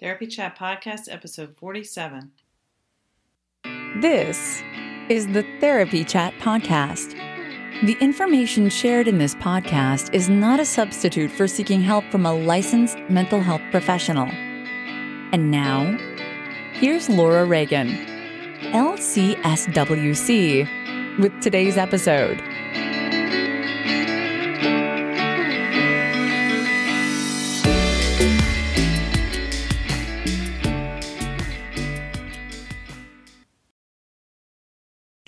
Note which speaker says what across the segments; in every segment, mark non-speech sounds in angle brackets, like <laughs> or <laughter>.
Speaker 1: Therapy Chat Podcast, episode 47.
Speaker 2: This is the Therapy Chat Podcast. The information shared in this podcast is not a substitute for seeking help from a licensed mental health professional. And now, here's Laura Reagan, LCSWC, with today's episode.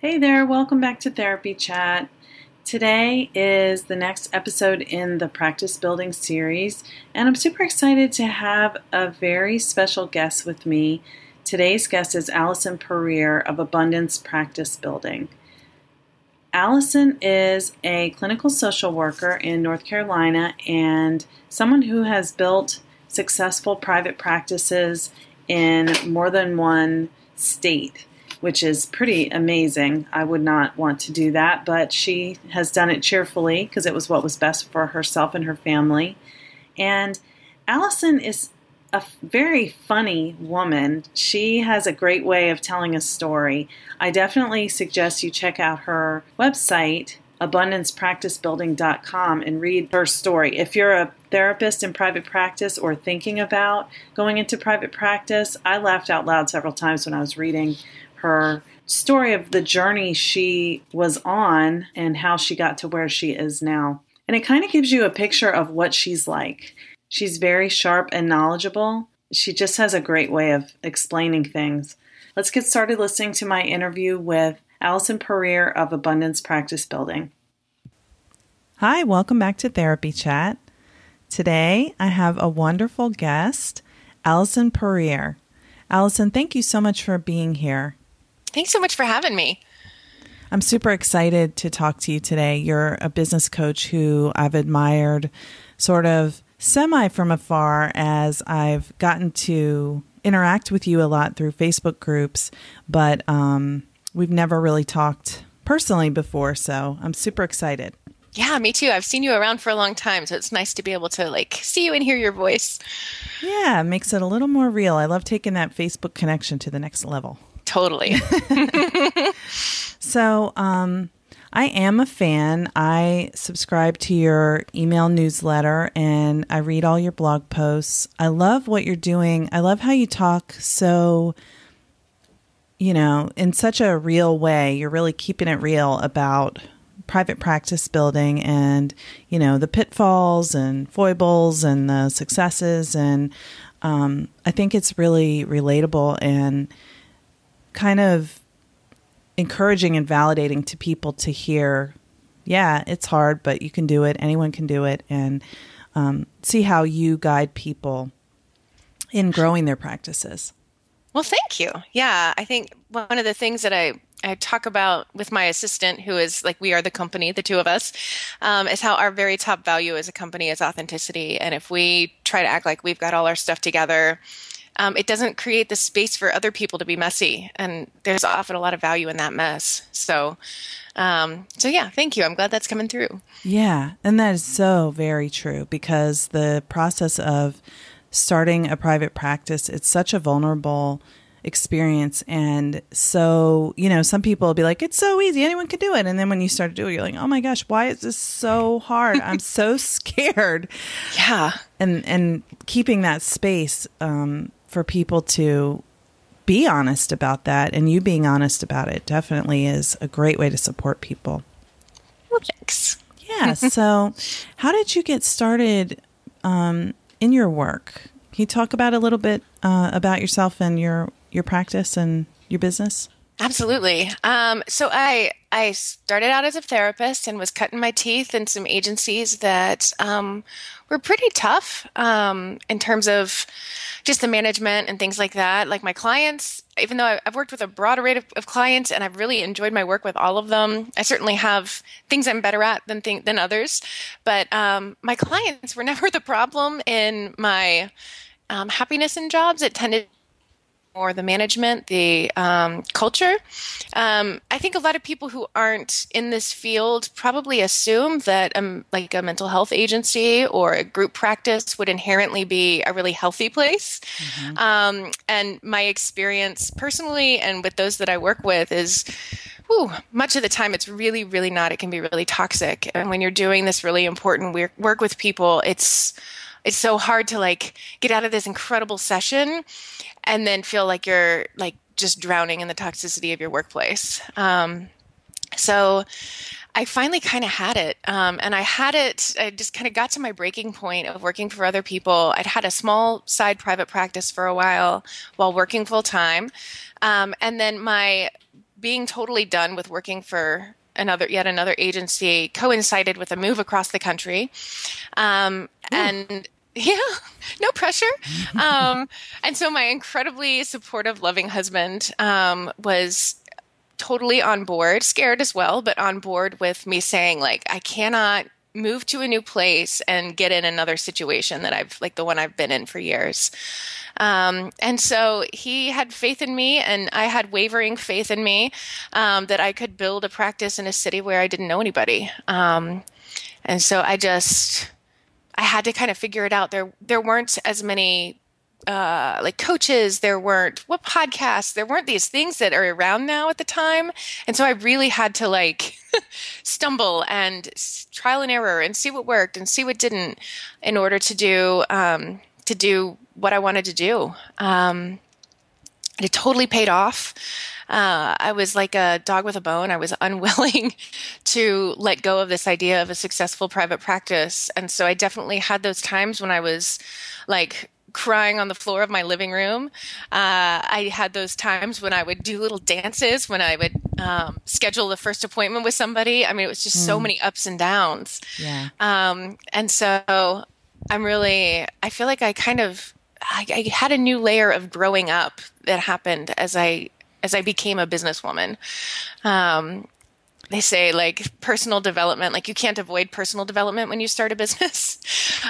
Speaker 1: Hey there, welcome back to Therapy Chat. Today is the next episode in the Practice Building series, and I'm super excited to have a very special guest with me. Today's guest is Allison Puryear of Abundance Practice Building. Allison is a clinical social worker in North Carolina and someone who has built successful private practices in more than one state which is pretty amazing. I would not want to do that, but she has done it cheerfully because it was what was best for herself and her family. And Allison is a very funny woman. She has a great way of telling a story. I definitely suggest you check out her website, abundancepracticebuilding.com, and read her story. If you're a therapist in private practice or thinking about going into private practice, I laughed out loud several times when I was reading her story of the journey she was on and how she got to where she is now. And it kind of gives you a picture of what she's like. She's very sharp and knowledgeable. She just has a great way of explaining things. Let's get started listening to my interview with Allison Puryear of Abundance Practice Building.
Speaker 3: Hi, welcome back to Therapy Chat. Today I have a wonderful guest, Allison Puryear. Allison, thank you so much for being here.
Speaker 4: Thanks so much for having me.
Speaker 3: I'm super excited to talk to you today. You're a business coach who I've admired sort of semi from afar as I've gotten to interact with you a lot through Facebook groups, but um, we've never really talked personally before. So I'm super excited.
Speaker 4: Yeah, me too. I've seen you around for a long time, so it's nice to be able to like see you and hear your voice.
Speaker 3: Yeah, it makes it a little more real. I love taking that Facebook connection to the next level.
Speaker 4: Totally. <laughs>
Speaker 3: so, um, I am a fan. I subscribe to your email newsletter and I read all your blog posts. I love what you're doing. I love how you talk so, you know, in such a real way. You're really keeping it real about private practice building and, you know, the pitfalls and foibles and the successes. And um, I think it's really relatable and kind of encouraging and validating to people to hear, yeah, it's hard, but you can do it. Anyone can do it. And um, see how you guide people in growing their practices.
Speaker 4: Well, thank you. Yeah, I think one of the things that I I talk about with my assistant, who is like we are the company, the two of us, um, is how our very top value as a company is authenticity. And if we try to act like we've got all our stuff together, um, it doesn't create the space for other people to be messy. And there's often a lot of value in that mess. So, um, so yeah, thank you. I'm glad that's coming through.
Speaker 3: Yeah. And that is so very true because the process of starting a private practice, it's such a vulnerable experience. And so, you know, some people will be like, it's so easy, anyone can do it. And then when you start to do it, you're like, oh my gosh, why is this so hard? I'm so <laughs> scared.
Speaker 4: Yeah.
Speaker 3: And and keeping that space um, for people to be honest about that and you being honest about it definitely is a great way to support people.
Speaker 4: Well, thanks.
Speaker 3: Yeah. <laughs> so, how did you get started um, in your work? Can you talk about a little bit uh, about yourself and your your practice and your business?
Speaker 4: Absolutely. Um, so I I started out as a therapist and was cutting my teeth in some agencies that um, were pretty tough um, in terms of just the management and things like that. Like my clients, even though I've worked with a broad array of, of clients and I've really enjoyed my work with all of them, I certainly have things I'm better at than th- than others. But um, my clients were <laughs> never the problem in my um, happiness in jobs. It tended or the management, the um, culture. Um, I think a lot of people who aren't in this field probably assume that um, like a mental health agency or a group practice would inherently be a really healthy place. Mm-hmm. Um, and my experience personally and with those that I work with is. Whew, much of the time it's really really not it can be really toxic and when you're doing this really important work with people it's it's so hard to like get out of this incredible session and then feel like you're like just drowning in the toxicity of your workplace. Um, so I finally kind of had it. Um, and I had it, I just kind of got to my breaking point of working for other people. I'd had a small side private practice for a while while working full time. Um, and then my being totally done with working for another yet another agency coincided with a move across the country um, and yeah, <laughs> no pressure. Um, and so my incredibly supportive, loving husband um, was totally on board, scared as well, but on board with me saying, like, I cannot move to a new place and get in another situation that I've, like the one I've been in for years. Um, and so he had faith in me, and I had wavering faith in me um, that I could build a practice in a city where I didn't know anybody. Um, and so I just I had to kind of figure it out. There there weren't as many uh, like coaches, there weren't what podcasts, there weren't these things that are around now at the time. And so I really had to like <laughs> stumble and trial and error and see what worked and see what didn't in order to do um, to do what I wanted to do. Um, it totally paid off uh, I was like a dog with a bone. I was <laughs> unwilling to let go of this idea of a successful private practice. And so I definitely had those times when I was like crying on the floor of my living room. Uh, I had those times when I would do little dances, when I would um, schedule the first appointment with somebody. I mean, it was just mm. so many ups and downs.
Speaker 3: Yeah.
Speaker 4: Um, and so I'm really, I feel like I kind of, I, I had a new layer of growing up that happened as I as I became a businesswoman. Um, they say like personal development, like you can't avoid personal development when you start a business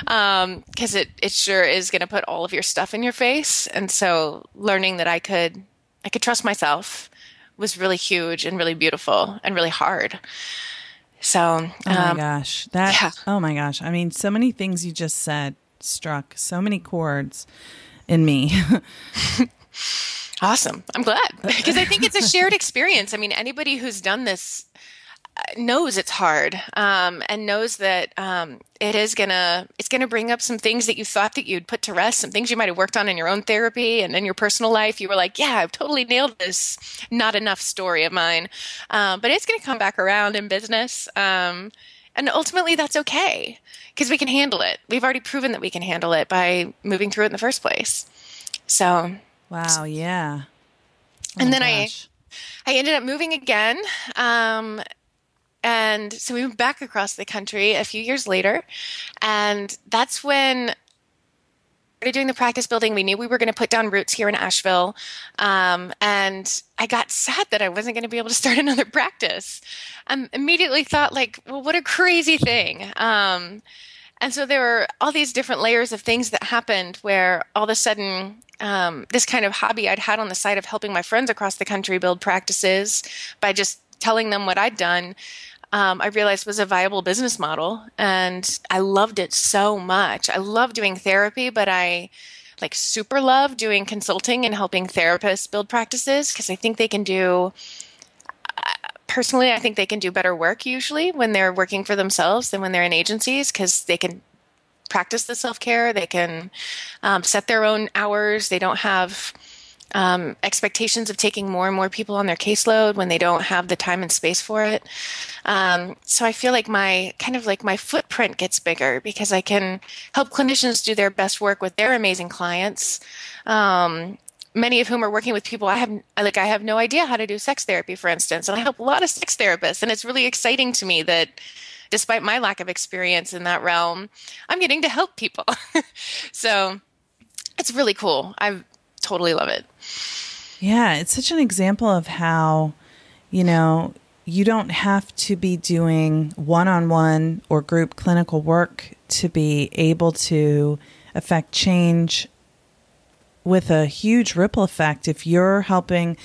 Speaker 4: because <laughs> um, it it sure is going to put all of your stuff in your face. And so learning that I could I could trust myself was really huge and really beautiful and really hard. So, um,
Speaker 3: oh my um, gosh, that yeah. oh my gosh, I mean, so many things you just said struck so many chords in me. <laughs>
Speaker 4: Awesome. I'm glad <laughs> because I think it's a shared experience. I mean, anybody who's done this uh, knows it's hard um, and knows that um, it is gonna it's gonna bring up some things that you thought that you'd put to rest some things you might have worked on in your own therapy and in your personal life you were like yeah i've totally nailed this not enough story of mine um, but it's gonna come back around in business um, and ultimately that's okay because we can handle it we've already proven that we can handle it by moving through it in the first place so
Speaker 3: Wow, yeah.
Speaker 4: Oh and then gosh. I I ended up moving again. Um, and so we moved back across the country a few years later. And that's when started doing the practice building. We knew we were going to put down roots here in Asheville. Um, and I got sad that I wasn't going to be able to start <laughs> another practice. I immediately thought, like, well, what a crazy thing. Um, and so there were all these different layers of things that happened where all of a sudden um, this kind of hobby I'd had on the side of helping my friends across the country build practices by just telling them what I'd done, um, I realized it was a viable business model. And I loved it so much. I love doing therapy, but I like super love doing consulting and helping therapists build practices because I think they can do personally, I think they can do better work usually when they're working for themselves than when they're in agencies because they can practice the self care. They can um, set their own hours. They don't have um, expectations of taking more and more people on their caseload when they don't have the time and space for it. Um, so I feel like my kind of like my footprint gets bigger because I can help clinicians do their best work with their amazing clients. Um, many of whom are working with people I have like I have no idea how to do sex therapy, for instance, and I help a lot of sex therapists, and it's really exciting to me that despite my lack of experience in that realm, I'm getting to help people. <laughs> so it's really cool. I totally love it.
Speaker 3: Yeah, it's such an example of how, you know, you don't have to be doing one on one or group clinical work to be able to affect change with a huge ripple effect if you're helping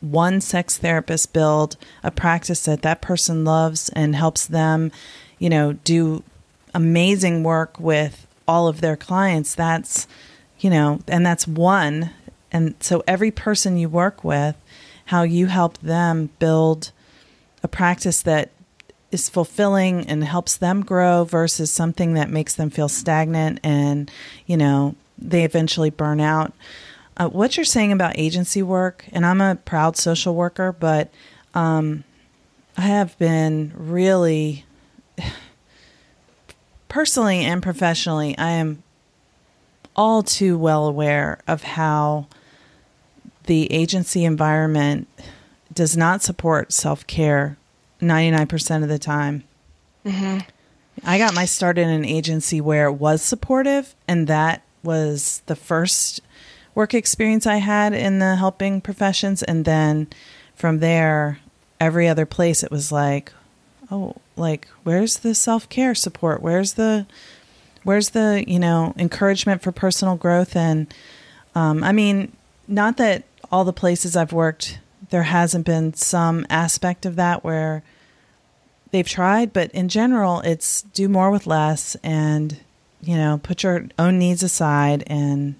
Speaker 3: one sex therapist build a practice that that person loves and helps them, you know, do amazing work with all of their clients. That's, you know, and that's one. And so every person you work with, how you help them build a practice that is fulfilling and helps them grow versus something that makes them feel stagnant and, you know, they eventually burn out. Uh, what you're saying about agency work, and I'm a proud social worker, but um, I have been really, personally and professionally, I am all too well aware of how the agency environment does not support self care 99% of the time. Mm-hmm. I got my start in an agency where it was supportive, and that was the first work experience I had in the helping professions. And then from there, every other place, it was like, oh, like, where's the self care support? Where's the, where's the, you know, encouragement for personal growth? And, um, I mean, not that all the places I've worked, there hasn't been some aspect of that where they've tried, but in general, it's do more with less and, you know, put your own needs aside and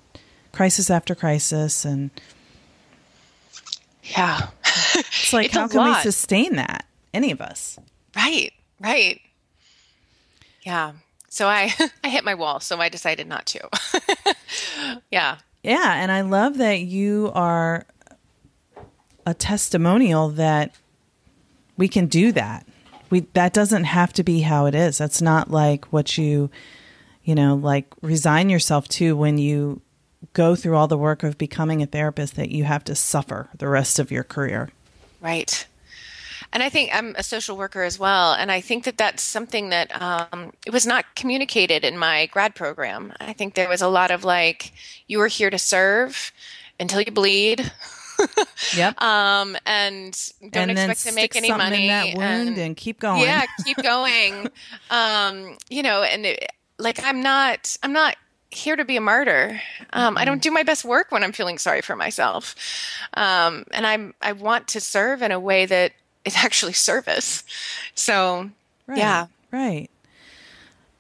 Speaker 3: crisis after crisis and
Speaker 4: yeah.
Speaker 3: It's like <laughs> it's how can lot. we sustain that? Any of us.
Speaker 4: Right right. Yeah. So i <laughs> i hit my wall so i decided not to. <laughs> Yeah
Speaker 3: yeah and i love that you are a testimonial that we can do that we that doesn't have to be how it is that's not like what you you know like resign yourself to when you go through all the work of becoming a therapist that you have to suffer the rest of your career.
Speaker 4: Right. And I think I'm a social worker as well. And I think that that's something that um, it was not communicated in my grad program. I think there was a lot of like, you are here to serve until you bleed. <laughs>
Speaker 3: yep.
Speaker 4: Um, and don't and expect to make any money.
Speaker 3: and, and, keep going.
Speaker 4: Yeah, keep going. <laughs> um, you know, and it, like I'm not, I'm not here to be a martyr. Um, I don't do my best work when I'm feeling sorry for myself, um, and I'm I want to serve in a way that is actually service. So,
Speaker 3: right,
Speaker 4: yeah,
Speaker 3: right.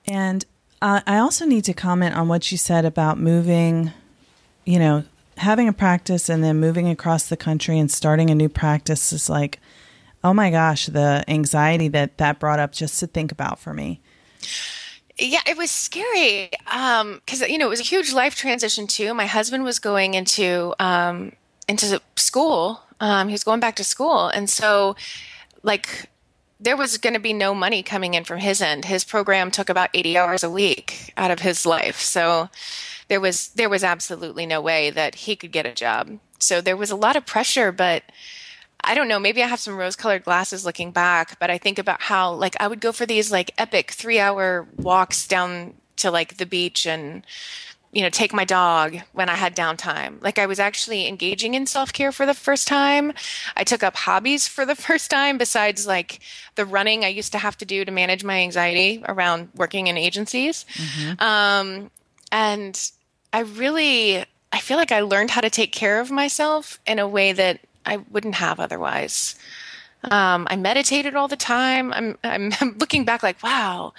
Speaker 3: And uh, I also need to comment on what you said about moving. You know, having a practice and then moving across the country and starting a new practice is like, oh my gosh, the anxiety that that brought up just to think about for me
Speaker 4: yeah, it was scary because um, you know it was a huge life transition too. My husband was going into um, into school. Um, he was going back to school, and so like there was going to be no money coming in from his end. His program took about eighty hours a week out of his life, so there was there was absolutely no way that he could get a job. So there was a lot of pressure, but I don't know, maybe I have some rose colored glasses looking back, but I think about how like I would go for these like epic three hour walks down to like the beach and you know take my dog when i had downtime like i was actually engaging in self-care for the first time i took up hobbies for the <laughs> first time besides like the running i used to have to do to manage my anxiety around working in agencies mm-hmm. um, and i really i feel like i learned how to take care of myself in a way that I wouldn't have otherwise. Um, I meditated all the time. I'm, <laughs> I'm, looking back like, wow,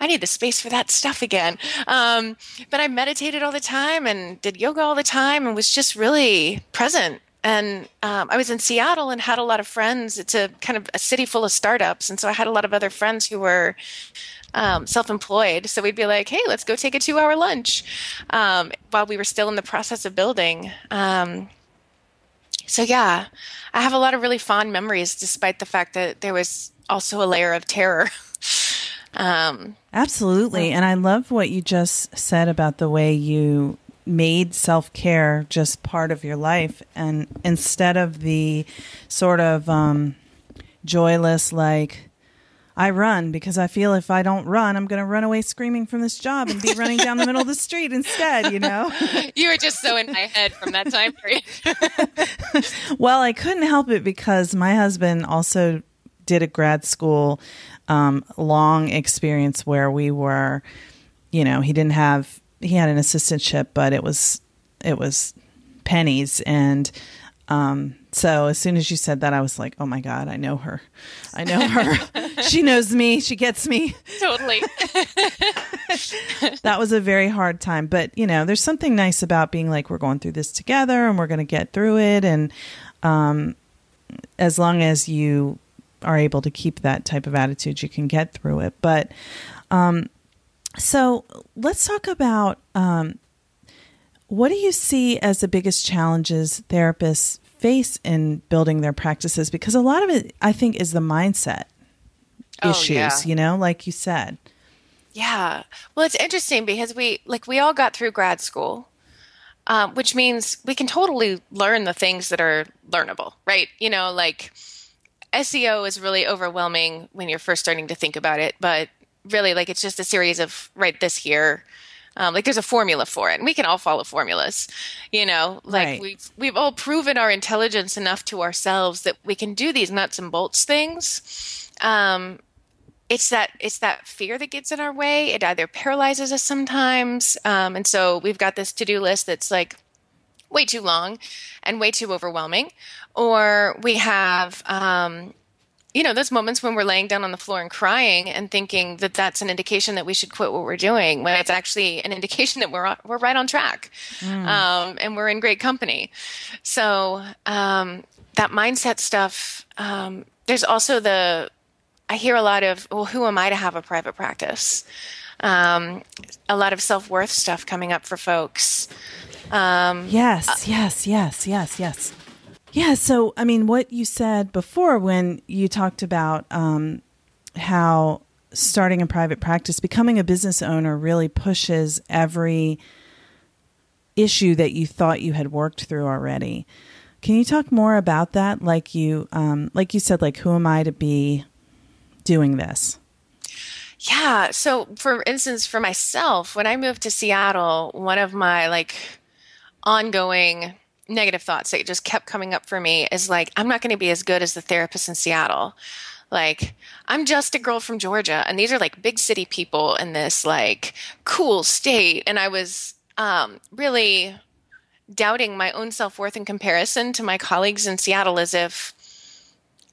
Speaker 4: I need the space for that stuff again. Um, but I meditated all the time and did yoga all the time and was just really present. And um, I was in Seattle and had a lot of friends. It's a kind of a city full of startups. And so I had a lot of other friends who were um, self-employed. So we'd be like, "Hey, let's go take a two-hour lunch," um, while we were still in the process of building. Um, so yeah, I have a lot of really fond memories, despite the fact that there was also a layer of terror. <laughs>
Speaker 3: Um, Absolutely, and I love what you just said about the way you made self care just part of your life, and instead of the sort of um, joyless like I run because I feel if I don't run, I'm going to run away screaming from this job and be running down the middle of the street instead, you know? <laughs>
Speaker 4: you were just so in my head from that time period. <laughs>
Speaker 3: well, I couldn't help it because my husband also did a grad school um, long experience where we were, you know, he didn't have, he had an assistantship, but it was, it was pennies. And, um, so as soon as you said that, I was like, oh my God, I know her. I know <laughs> her. she knows me. She gets me.
Speaker 4: Totally. <laughs>
Speaker 3: that was a very hard time. But, you know, there's something nice about being like, we're going through this together and we're going to get through it. And um, as long as you are able to keep that type of attitude, you can get through it. But um, so let's talk about um, what do you see as the biggest challenges therapists face in building their practices because a lot of it i think is the mindset oh, issues yeah. you know like you said.
Speaker 4: Yeah. Well it's interesting because we like we all got through grad school um, which means we can totally learn the things that are learnable right? You know like seo is really overwhelming when you're first starting to think about it but really like it's just a series of write this here um, like there's a formula for it, and we can all follow formulas. You know, like right. we've we've all proven our intelligence enough to ourselves that we can do these nuts and bolts things. Um, it's that it's that fear that gets in our way. It either paralyzes us sometimes, um, and so we've got this to do list that's like way too long and way too overwhelming, or we have um, you know those moments when we're laying down on the floor and crying and thinking that that's an indication that we should quit what we're doing when it's actually an <laughs> indication that we're we're right on track mm. um, and we're in great company. So um, that mindset stuff um, there's also the i hear a lot of well who am i to have a private practice? Um, a lot of self-worth stuff coming up for folks.
Speaker 3: Um, yes yes yes yes yes yeah. So, I mean, what you said before when you talked about um, how starting a private practice, becoming a business owner really pushes every issue that you thought you had worked through already. Can you talk more about that? Like you, um, like you said, like who am I to be doing this?
Speaker 4: Yeah. So, for instance, for myself, when I moved to Seattle, one of my like ongoing negative thoughts that just kept coming up for me is like, I'm not going to be as good as the therapist in Seattle. Like, I'm just a girl from Georgia, and these are like big city people in this like cool state. And I was um, really doubting my own self worth in comparison to my colleagues in Seattle as if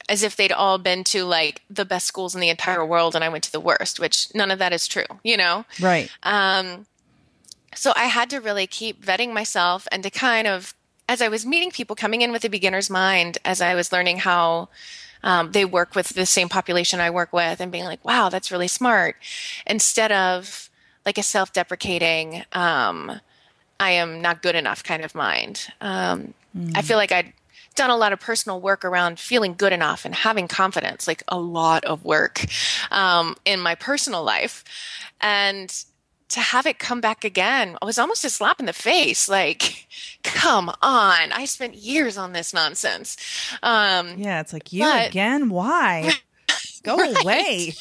Speaker 4: as if they'd all been to like the best schools in the entire world and I went to the worst, which none of that is true, you know?
Speaker 3: Right.
Speaker 4: Um, so I had to really keep vetting myself and to kind of as I was meeting people coming in with a beginner's mind, as I was learning how um, they work with the same population I work with, and being like, wow, that's really smart, instead of like a self deprecating, um, I am not good enough kind of mind. Um, mm. I feel like I'd done a lot of personal work around feeling good enough and having confidence, like a lot of work um, in my personal life. And to have it come back again was almost a slap in the face. Like, <laughs> come on, I spent years on this nonsense.
Speaker 3: Um, yeah, it's like you but, again. Why? <laughs> Go right. away.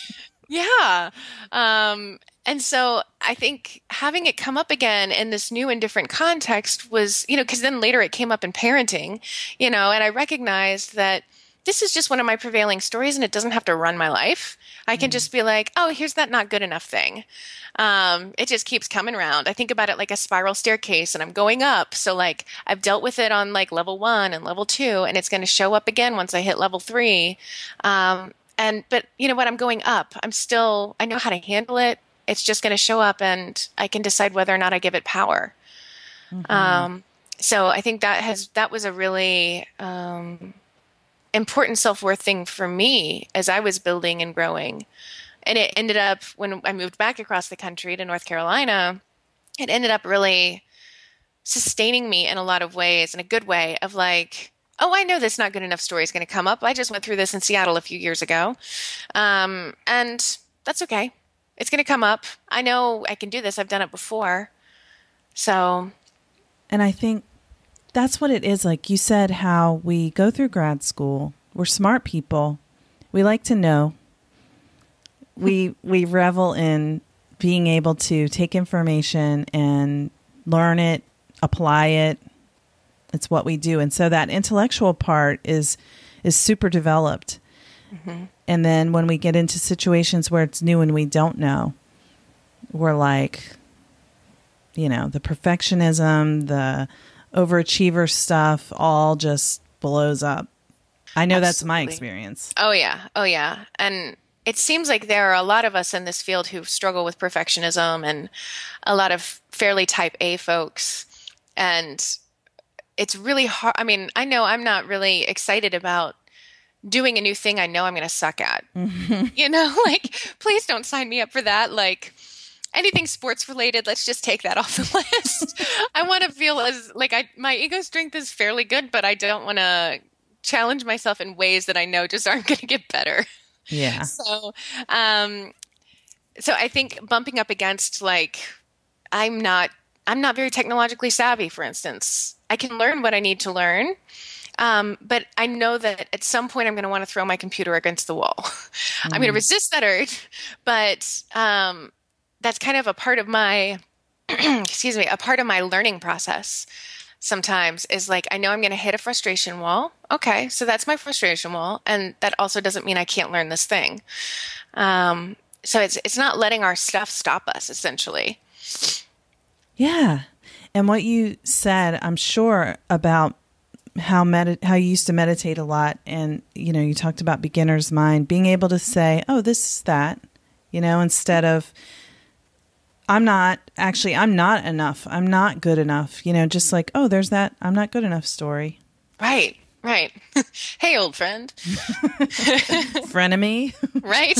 Speaker 4: Yeah. Um, and so I think having it come up again in this new and different context was, you know, because then later it came up in parenting, you know, and I recognized that this is just one of my prevailing stories and it doesn't have to run my life. I can mm. just be like, oh, here's that not good enough thing. Um, it just keeps coming around. I think about it like a spiral staircase and I'm going up. So, like, I've dealt with it on like level one and level two, and it's going to show up again once I hit level three. Um, and, but you know what? I'm going up. I'm still, I know how to handle it. It's just going to show up and I can decide whether or not I give it power. Mm-hmm. Um, so I think that has, that was a really, um, important self worth thing for me as I was building and growing. And it ended up when I moved back across the country to North Carolina, it ended up really sustaining me in a lot of ways, in a good way, of like, oh, I know this not good enough story is going to come up. I just went through this in Seattle a few years ago. Um, and that's okay. It's going to come up. I know I can do this. I've done it before. So.
Speaker 3: And I think that's what it is. Like you said, how we go through grad school. We're smart people. We like to know. We <laughs> we revel in being able to take information and learn it, apply it. It's what we do, and so that intellectual part is is super developed. Mm-hmm. And then when we get into situations where it's new and we don't know, we're like, you know, the perfectionism, the overachiever stuff all just blows up. I know Absolutely. that's my experience.
Speaker 4: Oh yeah. Oh yeah. And it seems like there are a lot of us in this field who struggle with perfectionism and a lot of fairly type A folks and it's really hard I mean, I know I'm not really excited about doing a new thing I know I'm going to suck at. <laughs> you know, <laughs> like please don't sign me up for that like anything sports related, let's just take that <laughs> off the list. I want to feel as like I my ego strength is fairly good, but I don't want to challenge myself in ways that I know just aren't going to get better.
Speaker 3: Yeah.
Speaker 4: So, um, so I think bumping up against like I'm not I'm not very technologically savvy, for instance. I can learn what I need to learn. Um, but I know that at some point I'm going to want to throw my computer against the wall. <laughs> Mm. I'm going to resist that urge, but um, that's kind of a part of my <clears throat> excuse me a part of my learning process sometimes is like i know i'm going to hit a frustration wall. Okay so that's my frustration wall and that also doesn't mean i can't learn this thing. Um, so it's it's not letting our stuff stop us essentially.
Speaker 3: Yeah. And what you said i'm sure about how med- how you used to meditate a lot and you know you talked about beginner's mind being able to say oh this is that you know instead of I'm not actually I'm not enough. I'm not good enough. You know, just like, oh, there's that I'm not good enough story.
Speaker 4: Right. Right. <laughs> hey, old friend. <laughs>
Speaker 3: Frenemy. <laughs>
Speaker 4: right.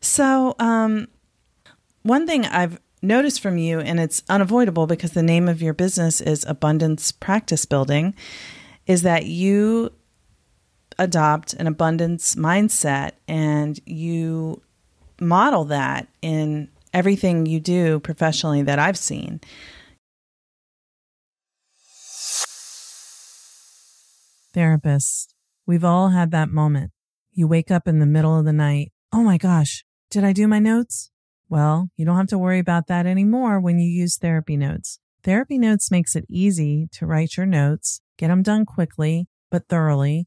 Speaker 3: so, um one thing I've noticed from you and it's unavoidable because the name of your business is Abundance Practice Building is that you adopt an abundance mindset and you model that in everything you do professionally that I've seen. Therapists, we've all had that moment. You wake up in the middle of the night. Oh my gosh, did I do my notes? Well, you don't have to worry about that anymore when you use Therapy Notes. Therapy Notes makes it easy to write your notes, get them done quickly, but thoroughly,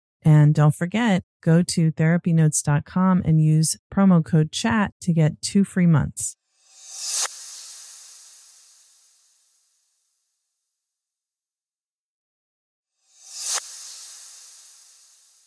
Speaker 3: And don't forget, go to therapynotes.com and use promo code chat to get two free months.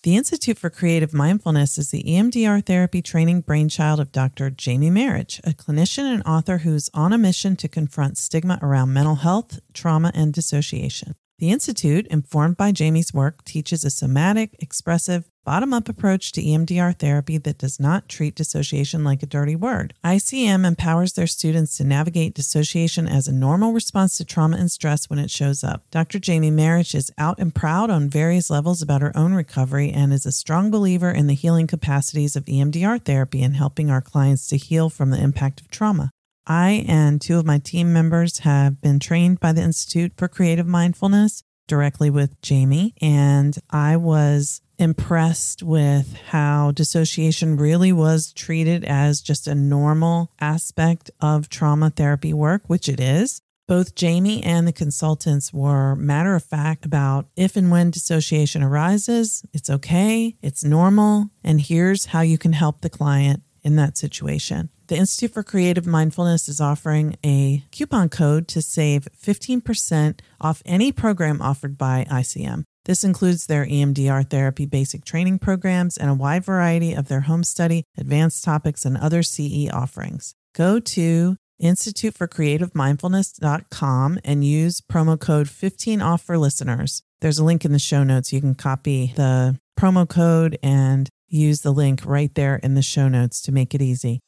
Speaker 3: The Institute for Creative Mindfulness is the EMDR therapy training brainchild of Dr. Jamie Marich, a clinician and author who's on a mission to confront stigma around mental health, trauma, and dissociation. The Institute, informed by Jamie's work, teaches a somatic, expressive, bottom up approach to EMDR therapy that does not treat dissociation like a dirty word. ICM empowers their students to navigate dissociation as a normal response to trauma and stress when it shows up. Dr. Jamie Marich is out and proud on various levels about her own recovery and is a strong believer in the healing capacities of EMDR therapy and helping our clients to heal from the impact of trauma. I and two of my team members have been trained by the Institute for Creative Mindfulness directly with Jamie, and I was impressed with how dissociation really was treated as just a normal aspect of trauma therapy work, which it is. Both Jamie and the consultants were matter of fact about if and when dissociation arises, it's okay, it's normal, and here's how you can help the client in that situation. The Institute for Creative Mindfulness is offering a coupon code to save 15% off any program offered by ICM. This includes their EMDR therapy basic training programs and a wide variety of their home study, advanced topics, and other CE offerings. Go to instituteforcreativemindfulness.com and use promo code 15 off for listeners. There's a link in the show notes. You can copy the promo code and use the link right there in the show notes to make it easy.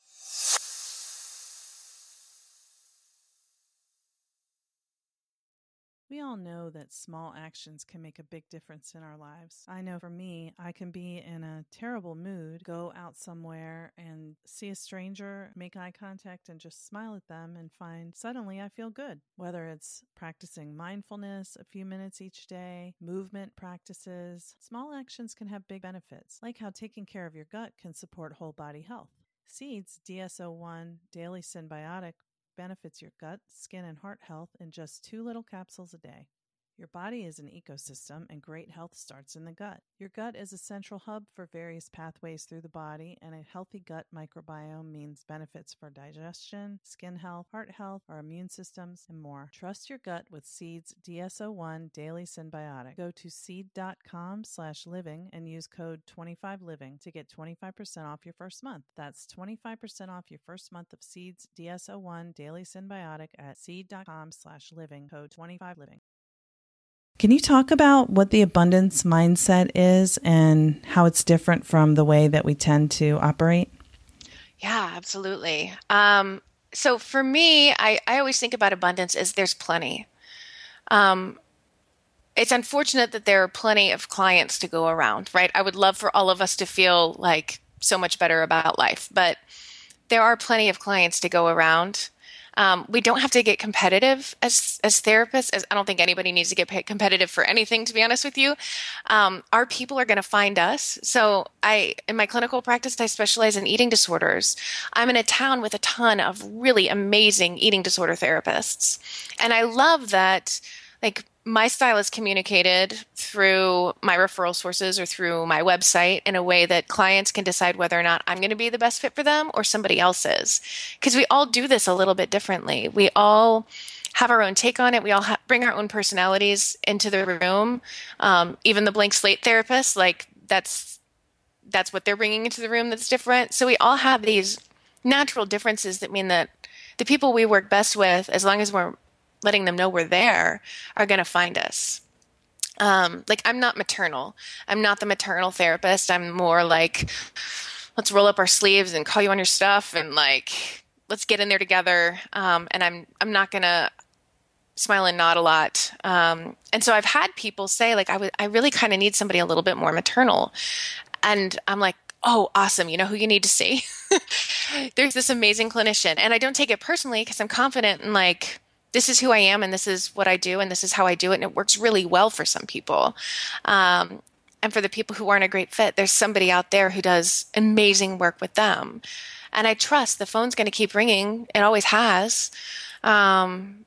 Speaker 3: All know that small actions can make a big difference in our lives. I know for me, I can be in a terrible mood, go out somewhere and see a stranger, make eye contact, and just smile at them and find suddenly I feel good. Whether it's practicing mindfulness a few minutes each day, movement practices, small actions can have big benefits, like how taking care of your gut can support whole body health. Seeds DS-01 Daily Synbiotic benefits your gut, skin, and heart health in just two little capsules a day. Your body is an ecosystem, and great health starts in the gut. Your gut is a central hub for various pathways through the body, and a healthy gut microbiome means benefits for digestion, skin health, heart health, our immune systems, and more. Trust your gut with Seed's DS-01 Daily Synbiotic. Go to seed.com slash living and use code 25living to get 25% off your first month. That's 25% off your first month of Seed's DS-01 Daily Synbiotic at seed.com slash living, code 25living. Can you talk about what the abundance mindset is and how it's different from the way that we tend to operate?
Speaker 4: Yeah, absolutely. Um, so for me, I, I always think about abundance as there's plenty. Um, it's unfortunate that there are plenty of clients to go around, right? I would love for all of us to feel like so much better about life, but there are plenty of clients to go around. Um, we don't have to get competitive as as therapists. As I don't think anybody needs to get competitive for anything. To be honest with you, um, our people are going to find us. So I, in my clinical practice, I specialize in eating disorders. I'm in a town with a ton of really amazing eating disorder therapists, and I love that. Like my style is communicated through my referral sources or through my website in a way that clients can decide whether or not I'm going to be the best fit for them or somebody else's. Because we all do this a little bit differently. We all have our own take on it. We all ha- bring our own personalities into the room. Um, even the blank slate therapist, like that's that's what they're bringing into the room that's different. So we all have these natural differences that mean that the people we work best with, as long as we're letting them know we're there are going to find us. Um, like I'm not maternal. I'm not the maternal therapist. I'm more like, let's roll up our sleeves and call you on your stuff and like let's get in there together. Um, and I'm I'm not gonna smile and nod a lot. Um, and so I've had people say like I would I really kind of need somebody a little bit more maternal, and I'm like. Oh, awesome. You know who you need to see? <laughs> There's this amazing clinician. And I don't take it personally because I'm confident in like this is who I am and this is what I do and this is how I do it. And it works really well for some people. Um, and for the people who aren't a great fit, there's somebody out there who does amazing work with them. And I trust the phone's going to keep ringing. It always has. Um,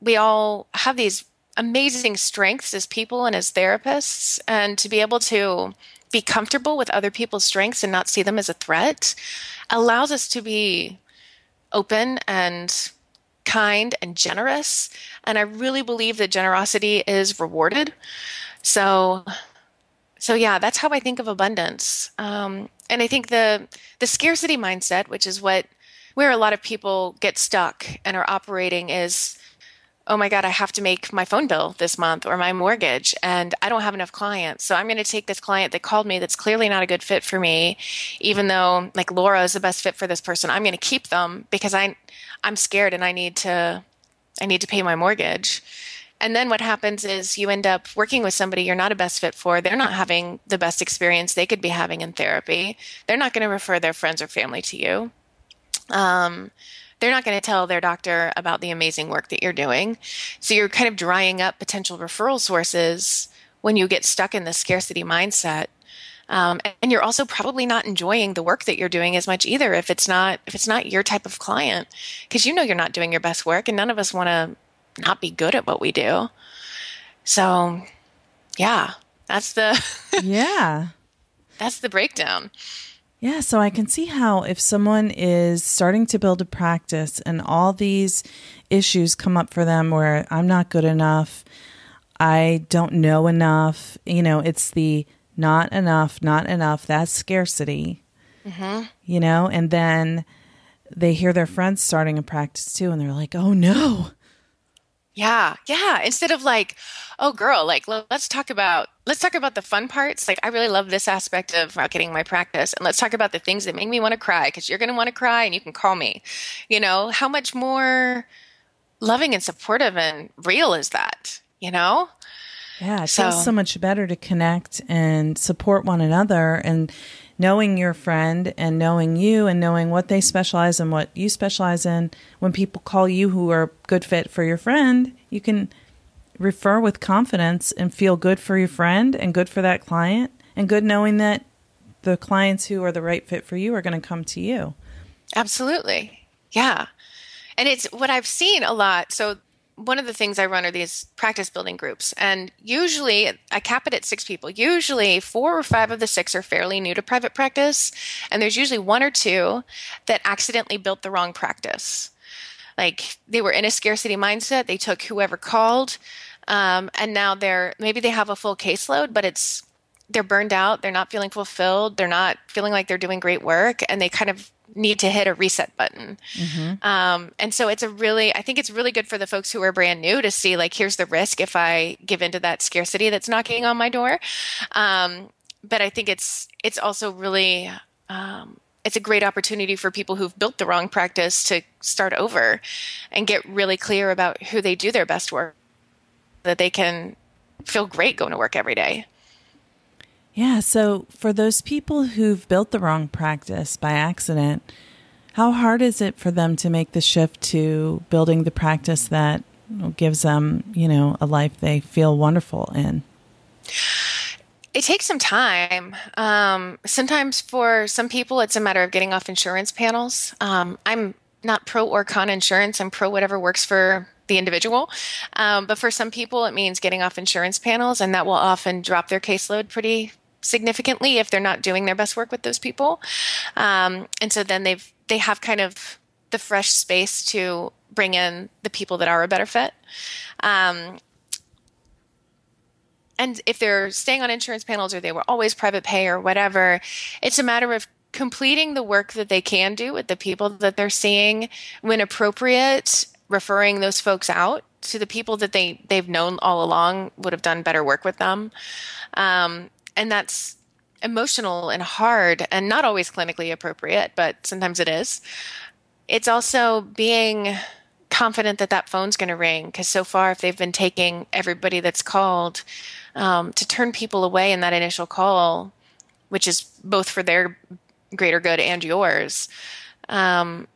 Speaker 4: we all have these amazing strengths as people and as therapists. And to be able to be comfortable with other people's strengths and not see them as a threat allows us to be open and kind and generous. And I really believe that generosity is rewarded. So, so yeah, that's how I think of abundance. Um, and I think the the scarcity mindset, which is what where a lot of people get stuck and are operating, is oh my God, I have to make my phone bill this month or my mortgage, and I don't have enough clients. So I'm going to take this client that called me that's clearly not a good fit for me, even though like Laura is the best fit for this person. I'm going to keep them because I, I'm scared and I need to, I need to pay my mortgage. And then what happens is you end up working with somebody you're not a best fit for. They're not having the best experience they could be having in therapy. They're not going to refer their friends or family to you. Um, they're not going to tell their doctor about the amazing work that you're doing. So you're kind of drying up potential referral sources when you get stuck in the scarcity mindset. Um, and you're also probably not enjoying the work that you're doing as much either if it's not if it's not your type of client because you know you're not doing your best work and none of us want to not be good at what we do so yeah that's the <laughs>
Speaker 3: yeah
Speaker 4: that's the breakdown
Speaker 3: yeah, so I can see how if someone is starting to build a practice and all these issues come up for them where I'm not good enough, I don't know enough, you know, it's the not enough, not enough, that's scarcity, mm-hmm. you know, and then they hear their friends starting a practice too and they're like, oh no.
Speaker 4: Yeah, yeah. Instead of like, oh girl, like let's talk about let's talk about the fun parts. Like I really love this aspect of marketing my practice, and let's talk about the things that make me want to cry because you're going to want to cry, and you can call me. You know how much more loving and supportive and real is that? You know.
Speaker 3: Yeah, it so, feels so much better to connect and support one another and knowing your friend and knowing you and knowing what they specialize in, what you specialize in. When people call you who are good fit for your friend, you can refer with confidence and feel good for your friend and good for that client and good knowing that the clients who are the right fit for you are going to come to you.
Speaker 4: Absolutely. Yeah. And it's what I've seen a lot. So one of the things I run are these practice building groups. And usually I cap it at six people. Usually four or five of the six are fairly new to private practice. And there's usually one or two that accidentally built the wrong practice. Like they were in a scarcity mindset. They took whoever called. Um, and now they're maybe they have a full caseload, but it's they're burned out. They're not feeling fulfilled. They're not feeling like they're doing great work, and they kind of need to hit a reset button. Mm-hmm. Um, and so it's a really, I think it's really good for the folks who are brand new to see like, here's the risk if I give into that scarcity that's knocking on my door. Um, but I think it's it's also really um, it's a great opportunity for people who've built the wrong practice to start over and get really clear about who they do their best work that they can feel great going to work every day.
Speaker 3: Yeah. So, for those people who've built the wrong practice by accident, how hard is it for them to make the shift to building the practice that gives them, you know, a life they feel wonderful in?
Speaker 4: It takes some time. Um, sometimes for some people, it's a matter of getting off insurance panels. Um, I'm not pro or con insurance. I'm pro whatever works for the individual. Um, but for some people, it means getting off insurance panels, and that will often drop their caseload pretty significantly if they're not doing their best work with those people. Um, and so then they've they have kind of the fresh space to bring in the people that are a better fit. Um, and if they're staying on insurance panels or they were always private pay or whatever, it's a matter of completing the work that they can do with the people that they're seeing when appropriate referring those folks out to the people that they they've known all along would have done better work with them. Um, and that's emotional and hard and not always clinically appropriate but sometimes it is. It's also being confident that that phone's going to ring because so far if they've been taking everybody that's called um, to turn people away in that initial call which is both for their greater good and yours um,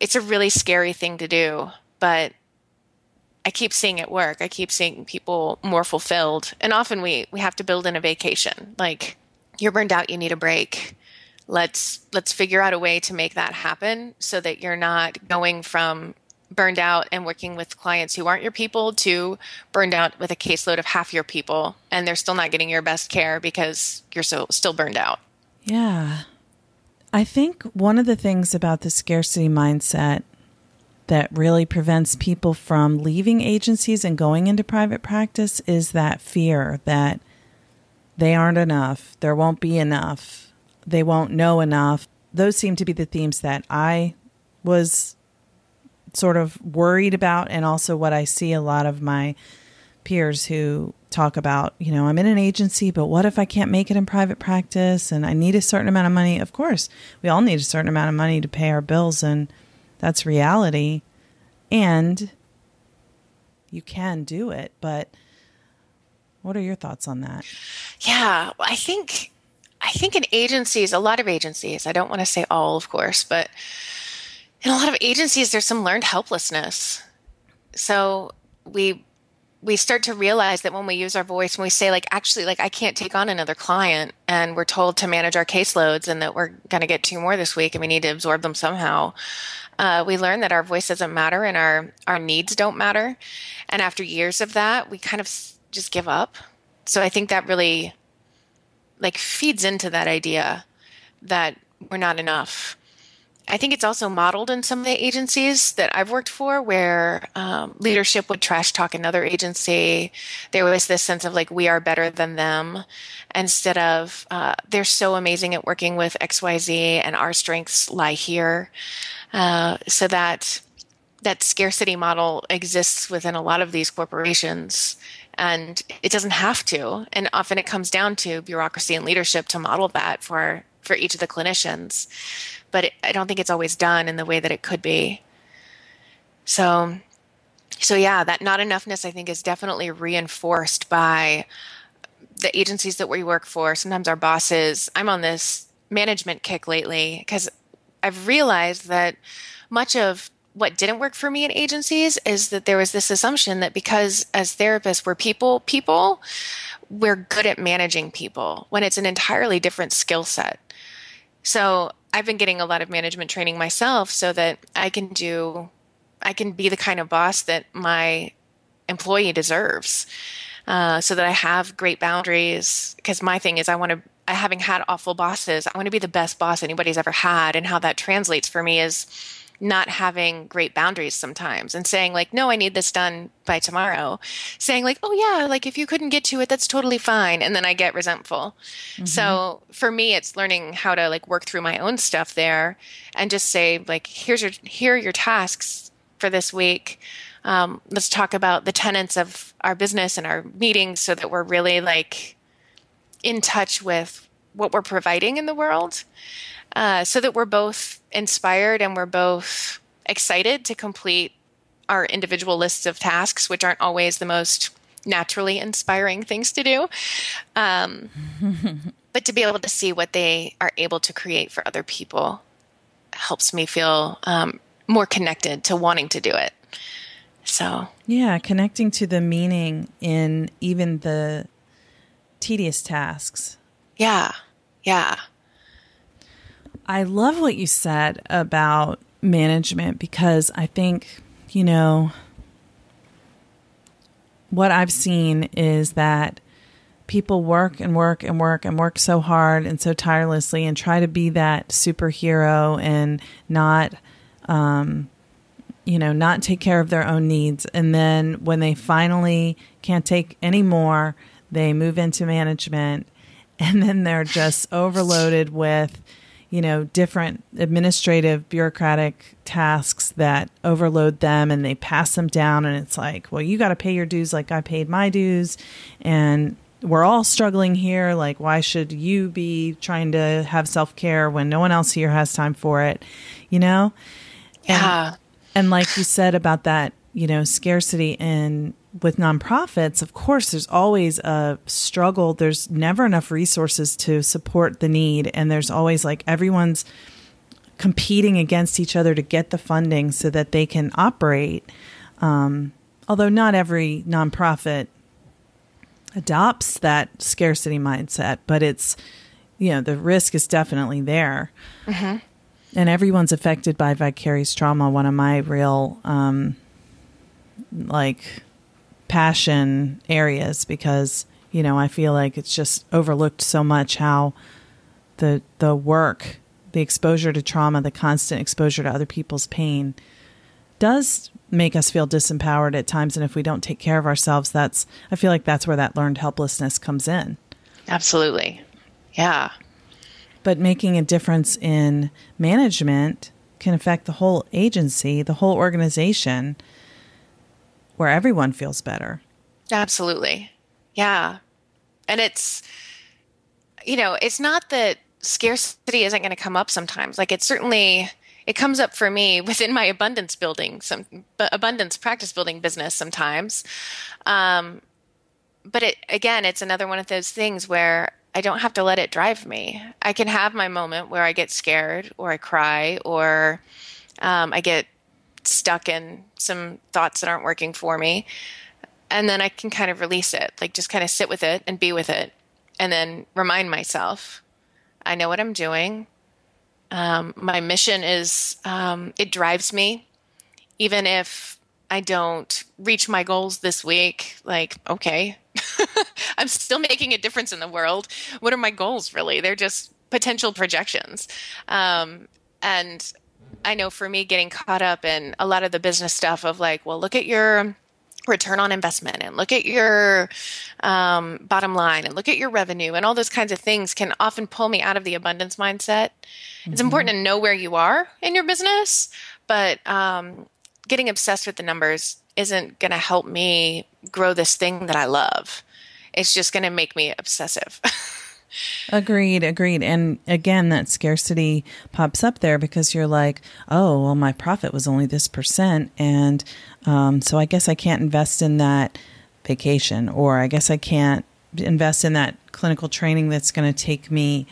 Speaker 4: it's a really scary thing to do but I keep seeing it work. I keep seeing people more fulfilled. And often we we have to build in a vacation. Like you're burned out, you need a break. Let's let's figure out a way to make that happen so that you're not going from burned out and working with clients who aren't your people to burned out with a caseload of half your people and they're still not getting your best care because you're so still burned out.
Speaker 3: Yeah. I think one of the things about the scarcity mindset that really prevents people from leaving agencies and going into private practice is that fear that they aren't enough, there won't be enough, they won't know enough. Those seem to be the themes that I was sort of worried about, and also what I see a lot of my peers who talk about, you know, I'm in an agency, but what if I can't make it in private practice and I need a certain amount of money? Of course, we all need a certain amount of money to pay our bills, and that's reality. And you can do it, but what are your thoughts on that?
Speaker 4: Yeah, I think I think in agencies, a lot of agencies, I don't want to say all, of course, but in a lot of agencies there's some learned helplessness. So we we start to realize that when we use our voice when we say like actually like i can't take on another client and we're told to manage our caseloads and that we're going to get two more this week and we need to absorb them somehow uh, we learn that our voice doesn't matter and our our needs don't matter. And after years of that we kind of just give up. So i think that really like feeds into that idea that we're not enough I think it's also modeled in some of the agencies that I've worked for where um, leadership would trash talk another agency. There was this sense of like, we are better than them instead of uh, they're so amazing at working with XYZ and our strengths lie here. Uh, so that that scarcity model exists within a lot of these corporations and it doesn't have to and often it comes down to bureaucracy and leadership to model that for for each of the clinicians but it, I don't think it's always done in the way that it could be. So, so yeah, that not enoughness I think is definitely reinforced by the agencies that we work for. Sometimes our bosses. I'm on this management kick lately because I've realized that much of what didn't work for me in agencies is that there was this assumption that because as therapists we're people people we're good at managing people when it's an entirely different skill set so I've been getting a lot of management training myself so that I can do, I can be the kind of boss that my employee deserves. Uh, so that I have great boundaries. Because my thing is, I want to, having had awful bosses, I want to be the best boss anybody's ever had. And how that translates for me is not having great boundaries sometimes and saying like no i need this done by tomorrow. Saying like oh yeah like if you couldn't get to it that's totally fine. And then i get resentful. Mm-hmm. so for me it's learning how to like work through my own stuff there and just say like here's your here are your tasks for this week. Um, let's talk about the tenets of our business and our meetings so that we're really like in touch with what we're providing in the world uh, so that we're both inspired and we're both excited to complete our individual lists of tasks, which aren't always the most naturally inspiring things to do. Um, <laughs> but to be able to see what they are able to create for other people helps me feel um, more connected to wanting to do it. So,
Speaker 3: yeah, connecting to the meaning in even the tedious tasks.
Speaker 4: Yeah, yeah.
Speaker 3: I love what you said about management because I think, you know, what I've seen is that people work and work and work and work so hard and so tirelessly and try to be that superhero and not um, you know not take care of their own needs. And then when they finally can't take any more they move into management. <laughs> And then they're just overloaded with you know, different administrative bureaucratic tasks that overload them and they pass them down. And it's like, well, you got to pay your dues like I paid my dues. And we're all struggling here. Like, why should you be trying to have self care when no one else here has time for it? You know?
Speaker 4: Yeah.
Speaker 3: And, and like you said about that, you know, scarcity and with nonprofits, of course, there's always a struggle. There's never enough resources to support the need. And there's always like everyone's competing against each other to get the funding so that they can operate. Um, although not every nonprofit adopts that scarcity mindset, but it's, you know, the risk is definitely there. Mm-hmm. And everyone's affected by vicarious trauma. One of my real, um, like, passion areas because you know I feel like it's just overlooked so much how the the work, the exposure to trauma, the constant exposure to other people's pain does make us feel disempowered at times and if we don't take care of ourselves that's I feel like that's where that learned helplessness comes in.
Speaker 4: Absolutely. Yeah.
Speaker 3: But making a difference in management can affect the whole agency, the whole organization, where everyone feels better.
Speaker 4: Absolutely. Yeah. And it's, you know, it's not that scarcity isn't going to come up sometimes. Like it certainly, it comes up for me <laughs> within my abundance building, some abundance practice building business sometimes. Um, but it, again, it's another one of those things where I don't have to let it drive me. I can have my moment where I get scared or I cry or um, I get stuck in some thoughts that aren't working for me. And then I can kind of release it, like just kind of sit with it and be with it. And then remind myself I know what I'm doing. Um, my mission is, um, it drives me. Even if I don't reach my goals this week, like, okay, <laughs> I'm still making a difference in the world. What are my goals really? They're just potential projections. Um, and I know for me, getting caught up in a lot of the business stuff of like, well, look at your return on investment and look at your um, bottom line and look at your revenue and all those kinds of things can often pull me out of the abundance mindset. Mm-hmm. It's important to know where you are in your business, but um, getting obsessed with the numbers isn't going to help me grow this thing that I love. It's just going to make me obsessive. <laughs>
Speaker 3: agreed, agreed. And again, that scarcity pops up there because you're like, oh, well, my profit was only this percent. And um, so I guess I can't invest in that vacation, or I guess I can't invest in that clinical training that's going to take me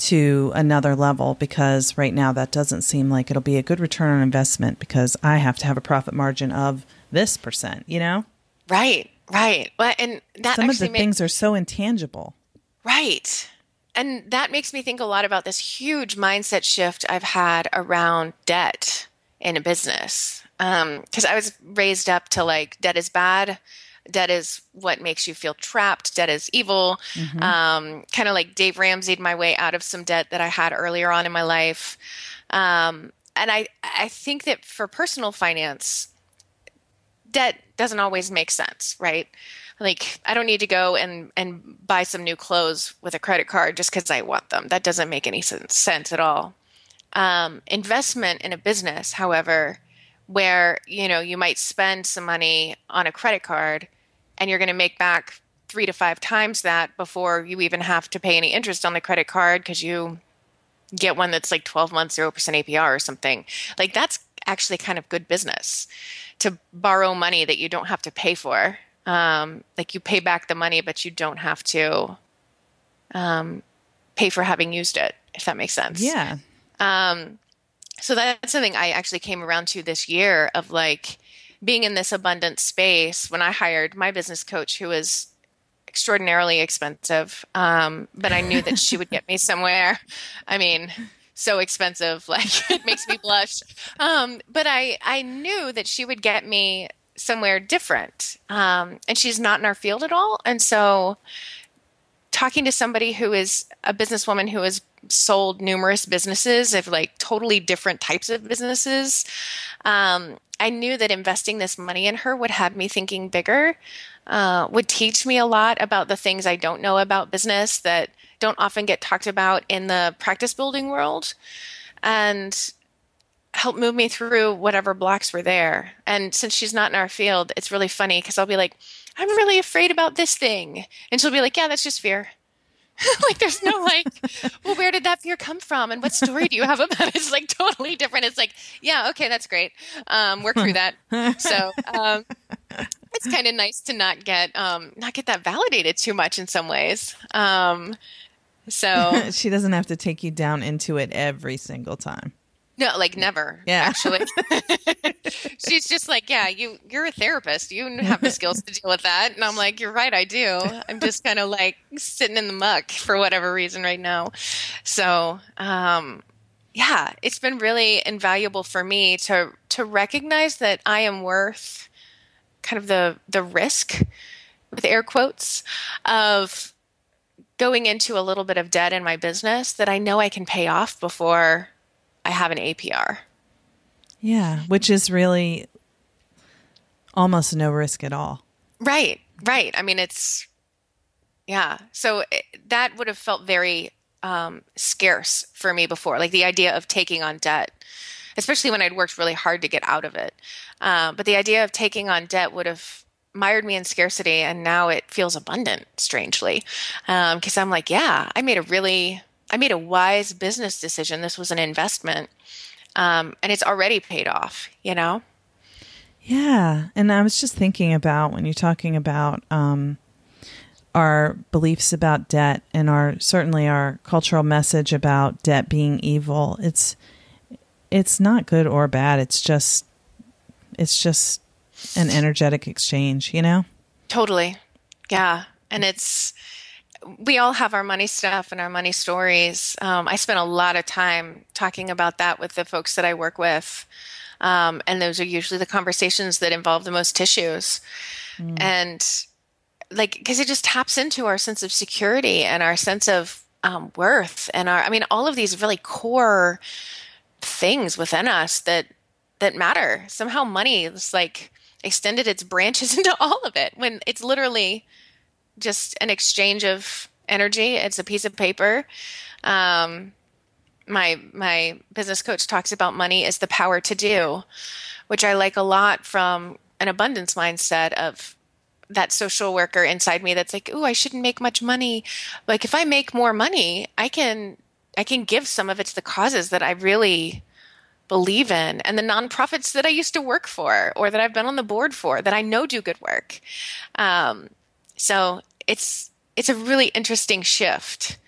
Speaker 3: to another level because right now that doesn't seem like it'll be a good return on investment because I have to have a profit margin of this percent, you know?
Speaker 4: Right, right. Well, and that
Speaker 3: some of the makes, things are so intangible.
Speaker 4: Right. And that makes me think a lot about this huge mindset shift I've had around debt in a business. Because um, I was raised up to like, debt is bad debt is what makes you feel trapped debt is evil mm-hmm. um, kind of like dave ramseyed my way out of some debt that i had earlier on in my life um, and i i think that for personal finance debt doesn't always make sense right like i don't need to go and and buy some new clothes with a credit card just because i want them. That doesn't make any sense, sense at all. Um, investment in a business however where you know you might spend some money on a credit card and you're going to make back three to five times that before you even have to pay any interest on the credit card because you get one that's like 12 months 0% apr or something. Like that's actually kind of good business to borrow money that you don't have to pay for um, like you pay back the money but you don't have to um, pay for having used it if that makes sense
Speaker 3: yeah
Speaker 4: um, so that's something I actually came around to this year of like being in this abundant space when I hired my business coach who was extraordinarily expensive. Um, but I knew that she would get me <laughs> somewhere. I mean, so expensive, like <laughs> it makes me blush. Um, but I, I knew that she would get me somewhere different. Um, and she's not in our field at all. And so talking to somebody who is a businesswoman who has sold numerous businesses of like totally different types of businesses. Um, I knew that investing this money in her would have me thinking bigger, uh, would teach me a lot about the things I don't know about business that don't often get talked about in the practice building world, and help move me through whatever blocks were there. And since she's not in our field, it's really funny because I'll be like, I'm really afraid about this thing. And she'll be like, Yeah, that's just fear. <laughs> like there's no like, well, where did that fear come from? And what story do you have about it? <laughs> It's like totally different. It's like, yeah, okay, that's great. Um, work through that. So um, it's kind of nice to not get um, not get that validated too much in some ways. Um, so <laughs>
Speaker 3: she doesn't have to take you down into it every single time.
Speaker 4: No, like never.
Speaker 3: Yeah.
Speaker 4: Actually. <laughs> <laughs> She's just like, yeah, you you're a therapist. You have the skills to deal with that. And I'm like, you're right, I do. I'm just <laughs> kind of like sitting in the muck for whatever reason right now. So, um yeah, it's been really invaluable for me to to recognize that I am worth kind of the the risk with air quotes of going into a little bit of debt in my business that I know I can pay off before I have an APR.
Speaker 3: Yeah, which is really almost no risk at all.
Speaker 4: Right, right. I mean, it's, yeah. So it, that would have felt very um, scarce for me before, like the idea of taking on debt, especially when I'd worked really hard to get out of it. Uh, but the idea of taking on debt would have mired me in scarcity, and now it feels abundant, strangely, because um, I'm like, yeah, I made a really, I made a wise business decision. This was an investment, um, and it's already paid off. You know.
Speaker 3: Yeah, and I was just thinking about when you're talking about um, our beliefs about debt and our certainly our cultural message about debt being evil. It's it's not good or bad. It's just it's just an energetic exchange, you know?
Speaker 4: Totally. Yeah. And it's we all have our money stuff and our money stories. Um, I spend a lot of time talking about that with the folks that I work with. Um, and those are usually the conversations that involve the most tissues. Mm. And like because it just taps into our sense of security and our sense of um, worth and our i mean all of these really core things within us that that matter somehow money is like extended its branches <laughs> into all of it when it's literally just an exchange of energy it's a piece of paper um, my my business coach talks about money as the power to do which i like a lot from an abundance mindset of that social worker inside me that's like, "Ooh, I shouldn't make much money." Like if I make more money, I can I can give some of it to the causes that I really believe in and the nonprofits that I used to work for or that I've been on the board for that I know do good work. Um, so it's it's a really interesting shift.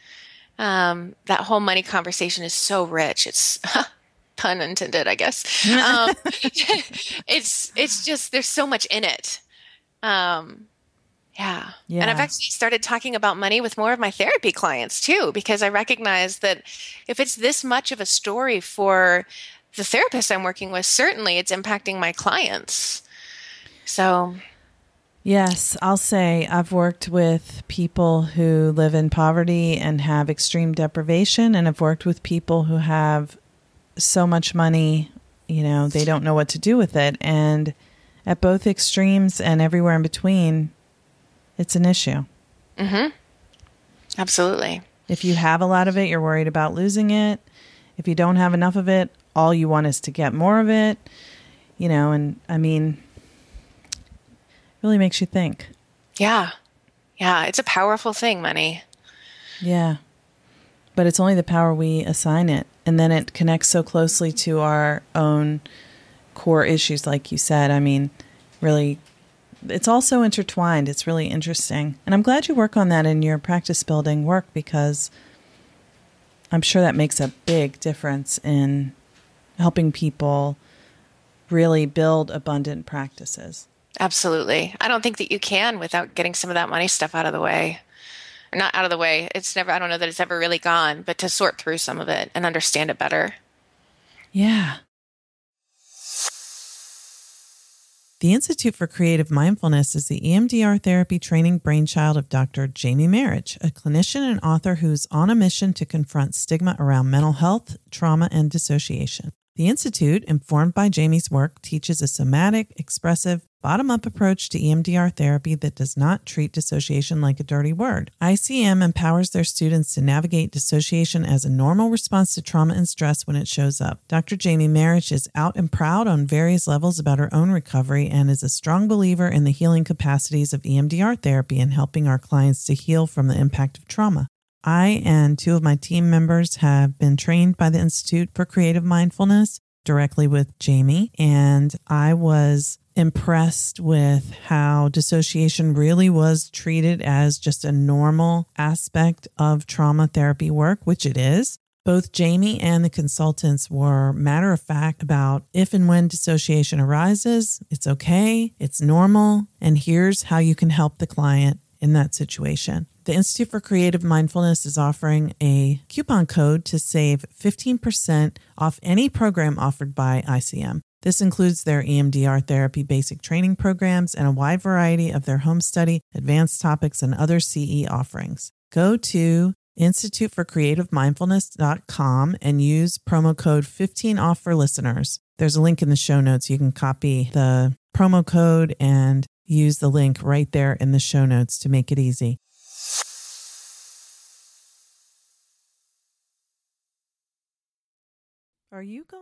Speaker 4: Um, that whole money conversation is so rich. It's <laughs> pun intended, I guess. Um, <laughs> it's it's just there's so much in it. Um, yeah. yeah. And I've actually started talking about money with more of my therapy clients too, because I recognize that if it's this much of a story for the therapist I'm working with, certainly it's impacting my clients. So.
Speaker 3: Yes, I'll say I've worked with people who live in poverty and have extreme deprivation, and I've worked with people who have so much money, you know, they don't know what to do with it. And at both extremes and everywhere in between, it's an issue.
Speaker 4: Mm-hmm. Absolutely.
Speaker 3: If you have a lot of it, you're worried about losing it. If you don't have enough of it, all you want is to get more of it. You know, and I mean, really makes you think.
Speaker 4: Yeah. Yeah. It's a powerful thing, money.
Speaker 3: Yeah. But it's only the power we assign it. And then it connects so closely to our own core issues, like you said. I mean, really, it's all so intertwined. It's really interesting. And I'm glad you work on that in your practice building work because I'm sure that makes a big difference in helping people really build abundant practices.
Speaker 4: Absolutely. I don't think that you can without getting some of that money stuff out of the way. Not out of the way. It's never, I don't know that it's ever really gone, but to sort through some of it and understand it better.
Speaker 3: Yeah. The Institute for Creative Mindfulness is the EMDR therapy training brainchild of Dr. Jamie Marich, a clinician and author who's on a mission to confront stigma around mental health, trauma, and dissociation. The Institute, informed by Jamie's work, teaches a somatic, expressive, bottom up approach to EMDR therapy that does not treat dissociation like a dirty word. ICM empowers their students to navigate dissociation as a normal response to trauma and stress when it shows up. Dr. Jamie Marich is out and proud on various levels about her own recovery and is a strong believer in the healing capacities of EMDR therapy and helping our clients to heal from the impact of trauma. I and two of my team members have been trained by the Institute for Creative Mindfulness directly with Jamie, and I was impressed with how dissociation really was treated as just a normal aspect of trauma therapy work, which it is. Both Jamie and the consultants were matter of fact about if and when dissociation arises, it's okay, it's normal, and here's how you can help the client in that situation. The Institute for Creative Mindfulness is offering a coupon code to save 15% off any program offered by ICM. This includes their EMDR therapy basic training programs and a wide variety of their home study, advanced topics, and other CE offerings. Go to instituteforcreativemindfulness.com and use promo code 15 off for listeners. There's a link in the show notes. You can copy the promo code and use the link right there in the show notes to make it easy. Are you going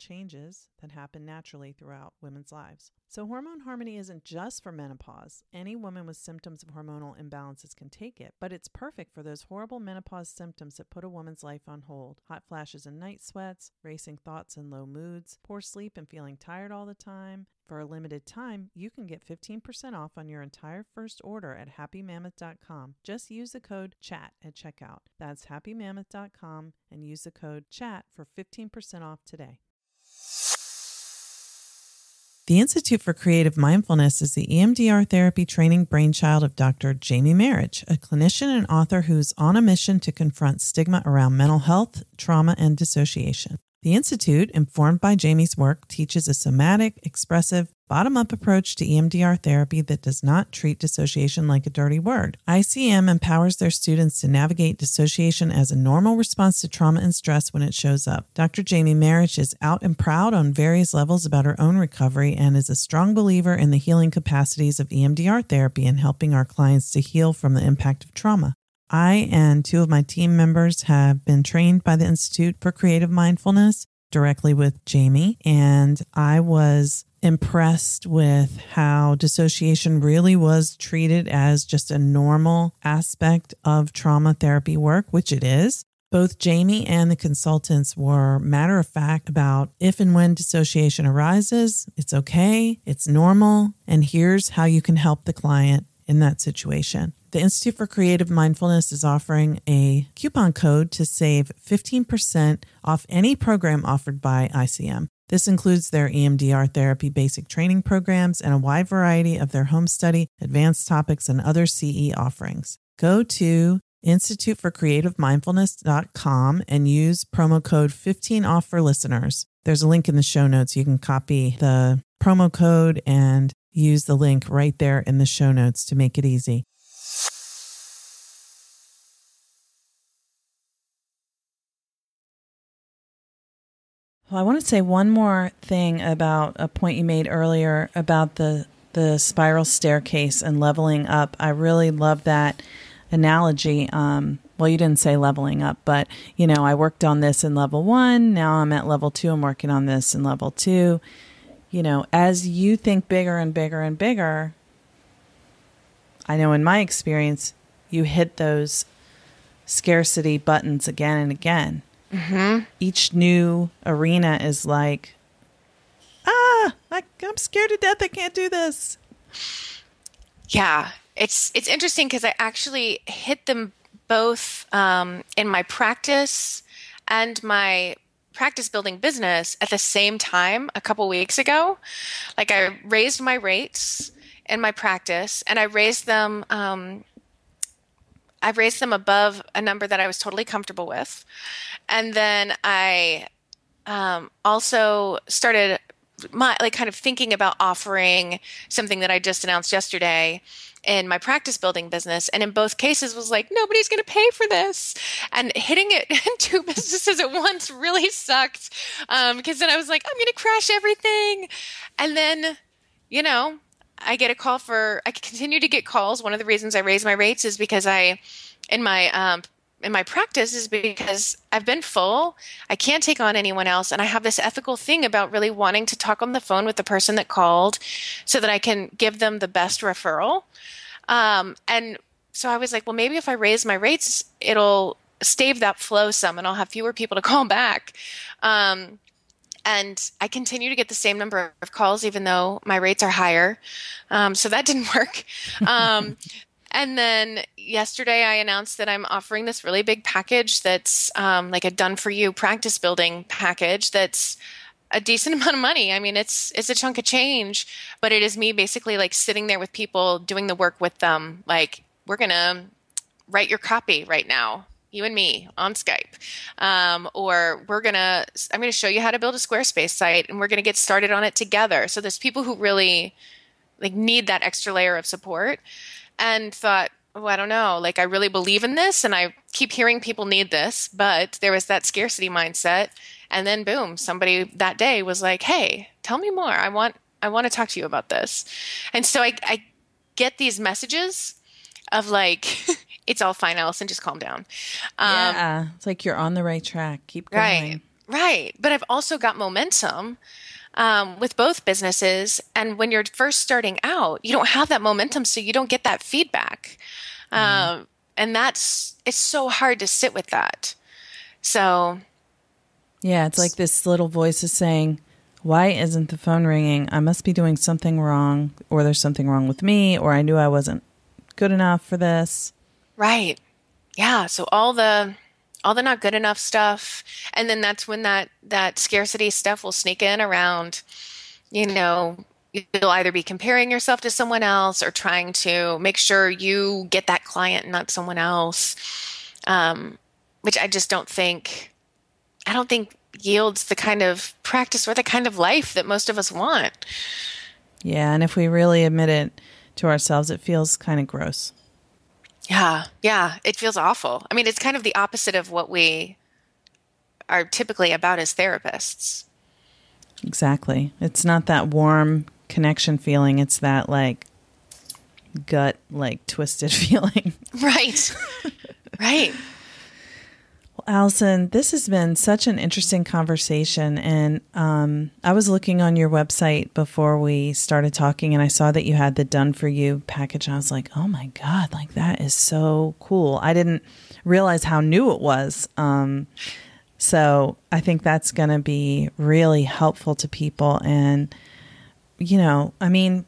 Speaker 3: changes that happen naturally throughout women's lives. So, Hormone Harmony isn't just for menopause. Any woman with symptoms of hormonal imbalances can take it, but it's perfect for those horrible menopause symptoms that put a woman's life on hold hot flashes and night sweats, racing thoughts and low moods, poor sleep and feeling tired all the time. For a limited time, you can get 15% off on your entire first order at happymammoth.com. Just use the code CHAT at checkout. That's happymammoth.com and use the code CHAT for 15% off today. The Institute for Creative Mindfulness is the EMDR therapy training brainchild of Dr. Jamie Marich, a clinician and author who's on a mission to confront stigma around mental health, trauma, and dissociation. The Institute, informed by Jamie's work, teaches a somatic, expressive, bottom up approach to EMDR therapy that does not treat dissociation like a dirty word. ICM empowers their students to navigate dissociation as a normal response to trauma and stress when it shows up. Dr. Jamie Marich is out and proud on various levels about her own recovery and is a strong believer in the healing capacities of EMDR therapy and helping our clients to heal from the impact of trauma. I and two of my team members have been trained by the Institute for Creative Mindfulness directly with Jamie, and I was impressed with how dissociation really was treated as just a normal aspect of trauma therapy work, which it is. Both Jamie and the consultants were matter of fact about if and when dissociation arises, it's okay, it's normal, and here's how you can help the client in that situation. The Institute for Creative Mindfulness is offering a coupon code to save 15% off any program offered by ICM. This includes their EMDR therapy basic training programs and a wide variety of their home study, advanced topics, and other CE offerings. Go to instituteforcreativemindfulness.com and use promo code 15 off for listeners. There's a link in the show notes. You can copy the promo code and use the link right there in the show notes to make it easy. Well, I want to say one more thing about a point you made earlier about the the spiral staircase and leveling up. I really love that analogy. Um, well, you didn't say leveling up, but you know, I worked on this in level one. Now I'm at level two. I'm working on this in level two. You know, as you think bigger and bigger and bigger, I know in my experience, you hit those scarcity buttons again and again.
Speaker 4: Mm-hmm.
Speaker 3: Each new arena is like, ah, I, I'm scared to death. I can't do this.
Speaker 4: Yeah, it's it's interesting because I actually hit them both um, in my practice and my practice building business at the same time a couple weeks ago. Like I raised my rates in my practice, and I raised them. Um, I raised them above a number that I was totally comfortable with, and then I um, also started my like kind of thinking about offering something that I just announced yesterday in my practice building business. And in both cases was like nobody's going to pay for this. And hitting it <laughs> in two businesses at once really sucked um, because then i was like i'm going to crash everything. And then you know i get a call for i continue to get calls one of the reasons i raise my rates is because i in my um, in my practice is because I've been full. I can't take on anyone else. And I have this ethical thing about really wanting to talk on the phone with the person that called so that I can give them the best referral. Um, and so I was like, well, maybe if I raise my rates, it'll stave that flow some and I'll have fewer people to call back. Um, and I continue to get the same number of calls, even though my rates are higher. Um, so that didn't <laughs> work. Um, and then yesterday, I announced that I'm offering this really big package that's um, like a done for you practice building package that's a decent <laughs> amount of money. I mean, it's it's a chunk of change, but it is me basically like sitting there with people doing the work with them. Like, we're gonna write your copy right now. You and me on Skype. Um, or we're going to, I'm going to show you how to build a Squarespace site and we're going to get started on it together. So there's people who really like need that extra layer of support and thought, oh, I don't know, like I really believe in this and I keep hearing people need this, but there was that scarcity mindset. And then boom, somebody that day was like, Hey, tell me more. I want, I want to talk to you about this. And so I, I get these messages of like, <laughs> it's all fine, Allison, just calm down.
Speaker 3: Um, yeah. It's like you're on the right track. Keep going.
Speaker 4: Right. Right. But I've also got momentum um, with both businesses. And when you're first starting out, you don't have that momentum, so you don't get that feedback. Mm. Um, and that's, it's so hard to sit with that. So,
Speaker 3: yeah, it's like this little voice is saying, why isn't the phone ringing? I must be doing something wrong, or there's something wrong with me, or I knew I wasn't good enough for this.
Speaker 4: Right. Yeah. So all the all the not good enough stuff, and then that's when that that scarcity stuff will sneak in around. You know, you'll either be comparing yourself to someone else or trying to make sure you get that client, not someone else. Um, which I just don't think. I don't think yields the kind of practice or the kind of life that most of us want.
Speaker 3: Yeah, and if we really admit it to ourselves, it feels kind of gross.
Speaker 4: Yeah, yeah, it feels awful. I mean, it's kind of the opposite of what we are typically about as therapists.
Speaker 3: Exactly. It's not that warm connection feeling, it's that like gut like twisted <laughs> feeling.
Speaker 4: Right. right.
Speaker 3: Allison, this has been such an interesting conversation. And um, I was looking on your website before we started talking, and I saw that you had the Done For You package. I was like, oh my God, like that is so cool. I didn't realize how new it was. Um, so I think that's going to be really helpful to people. And, you know, I mean,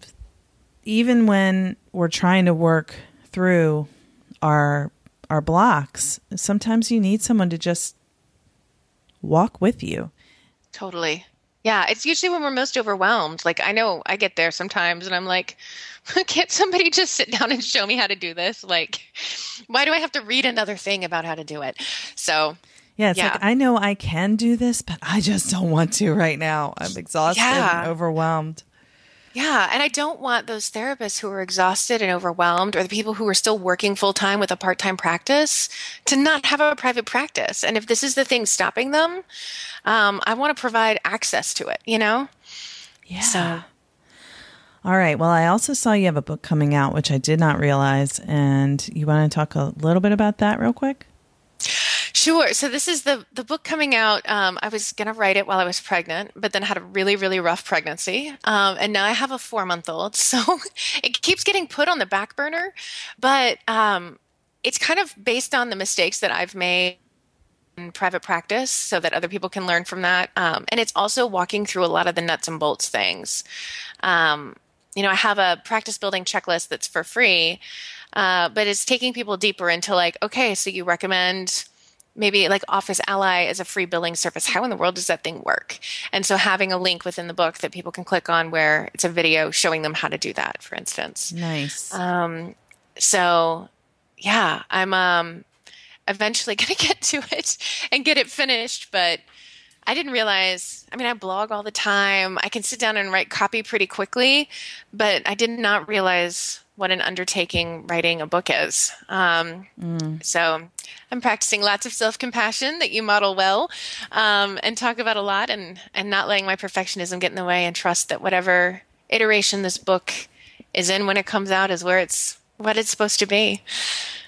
Speaker 3: even when we're trying to work through our our blocks. Sometimes you need someone to just walk with you.
Speaker 4: Totally. Yeah, it's usually when we're most overwhelmed. Like I know I get there sometimes and I'm like, <laughs> can't somebody just sit down and show me how to do this? Like, why do I have to read another thing about how to do it? So,
Speaker 3: yeah, it's yeah. like I know I can do this, but I just don't want to right now. I'm exhausted yeah. and overwhelmed.
Speaker 4: Yeah. And I don't want those therapists who are exhausted and overwhelmed or the people who are still working full time with a part time practice to not have a private practice. And if this is the thing stopping them, um, I want to provide access to it, you know?
Speaker 3: Yeah. So. All right. Well, I also saw you have a book coming out, which I did not realize. And you want to talk a little bit about that real quick?
Speaker 4: Sure. So this is the the book coming out. Um, I was going to write it while I was pregnant, but then had a really really rough pregnancy, um, and now I have a four month old. <laughs> So it keeps getting put on the back burner, but um, it's kind of based on the mistakes that I've made in private practice, so that other people can learn from that. Um, and it's also walking through a lot of the nuts and bolts things. Um, you know, I have a practice building checklist that's for free. Uh, but it's taking people deeper into like, okay, so you recommend maybe like Office Ally is a free billing service. How in the world does that thing work? And so having a link within the book that people can click on where it's a video showing them how to do that, for instance.
Speaker 3: Nice.
Speaker 4: Um, so yeah, I'm um, eventually <laughs> going to get to it and get it finished, but I didn't realize. I mean, I blog all the time. I can sit down and write copy pretty quickly, but I did not realize what an undertaking writing a book is. Um, mm. So I'm practicing lots of self compassion that you model well, um, and talk about a lot, and and not letting my perfectionism get in the way, and trust that whatever iteration this book is in when it comes out is where it's what it's supposed to be.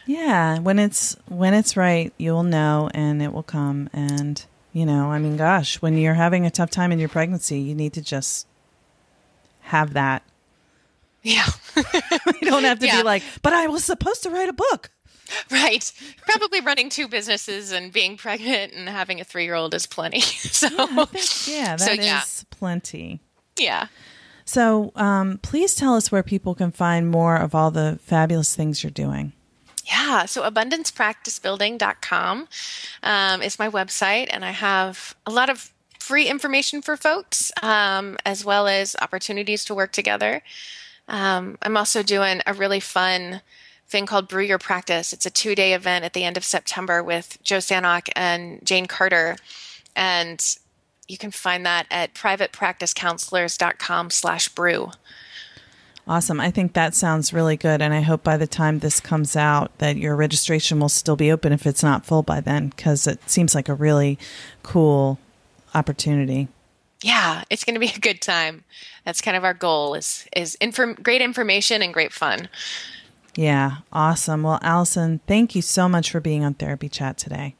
Speaker 3: Yeah, when it's when it's right, you'll know, and it will come. And you know, I mean, gosh, when you're having a tough time in your pregnancy, you need to just have that
Speaker 4: yeah. <laughs>
Speaker 3: you don't have to yeah. be like, but I was supposed to write a book.
Speaker 4: Right. Probably running two businesses and being pregnant and having a three year old is plenty. <laughs> So,
Speaker 3: yeah, think, yeah that so, is yeah. plenty.
Speaker 4: Yeah.
Speaker 3: So, um, please tell us where people can find more of all the fabulous things you're doing.
Speaker 4: Yeah, so abundancepracticebuilding.com um, is my website, and I have a lot of free information for folks um, as well as opportunities to work together. Um, I'm also doing a really fun thing called Brew Your Practice. It's a two day event at the end of September with Joe Sanok and Jane Carter. And you can find that at privatepracticecounselors.com slash brew.
Speaker 5: Awesome. I think that sounds really good. And I hope by the time this comes out that your registration will still be open if it's not full by then, because it seems like a really cool opportunity.
Speaker 4: Yeah, it's going to be a good time. That's kind of our goal is is inform- great information and great fun.
Speaker 5: Yeah, awesome. Well, Allison, thank you so much for being on Therapy Chat today.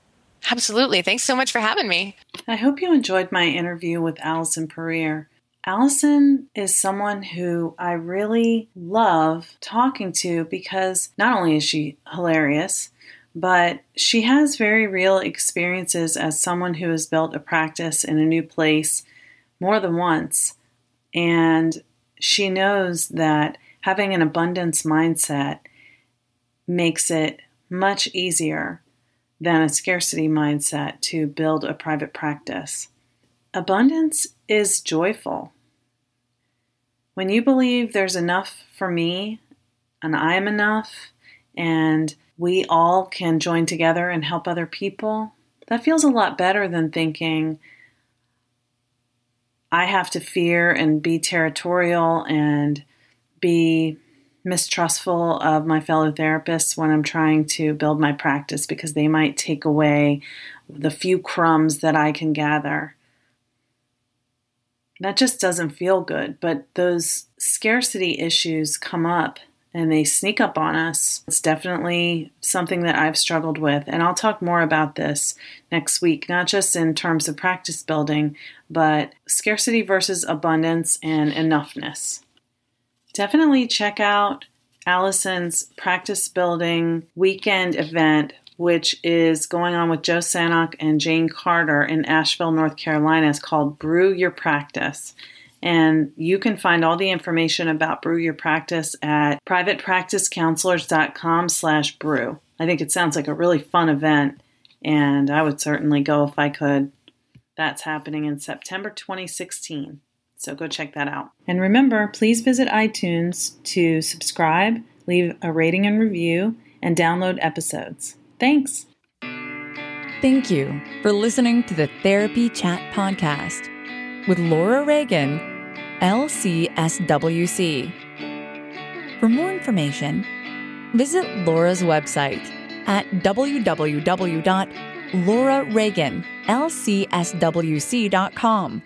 Speaker 4: Absolutely. Thanks so much for having me.
Speaker 3: I hope you enjoyed my interview with Allison Puryear. Allison is someone who I really love talking to because not only is she hilarious, but she has very real experiences as someone who has built a practice in a new place more than once. And she knows that having an abundance mindset makes it much easier than a scarcity mindset to build a private practice. Abundance is joyful. When you believe there's enough for me and I'm enough and we all can join together and help other people, that feels a lot better than thinking I have to fear and be territorial and be mistrustful of my fellow therapists when I'm trying to build my practice because they might take away the few crumbs that I can gather. That just doesn't feel good, but those scarcity issues come up and they sneak up on us. It's definitely something that I've struggled with. And I'll talk more about this next week, not just in terms of practice building, but scarcity versus abundance and enoughness. Definitely check out Allison's practice building weekend event, which is going on with Joe Sanok and Jane Carter in Asheville, North Carolina. It's called Brew Your Practice. And you can find all the information about Brew Your Practice at privatepracticecounselors.com slash brew. I think it sounds like a really fun event, and I would certainly go if I could. That's happening in September 2016. So go check that out. And remember, please visit iTunes to subscribe, leave a rating and review, and download episodes. Thanks.
Speaker 2: Thank you for listening to the Therapy Chat Podcast with Laura Reagan LCSWC. For more information, visit Laura's website at www.laurareaganlcswc.com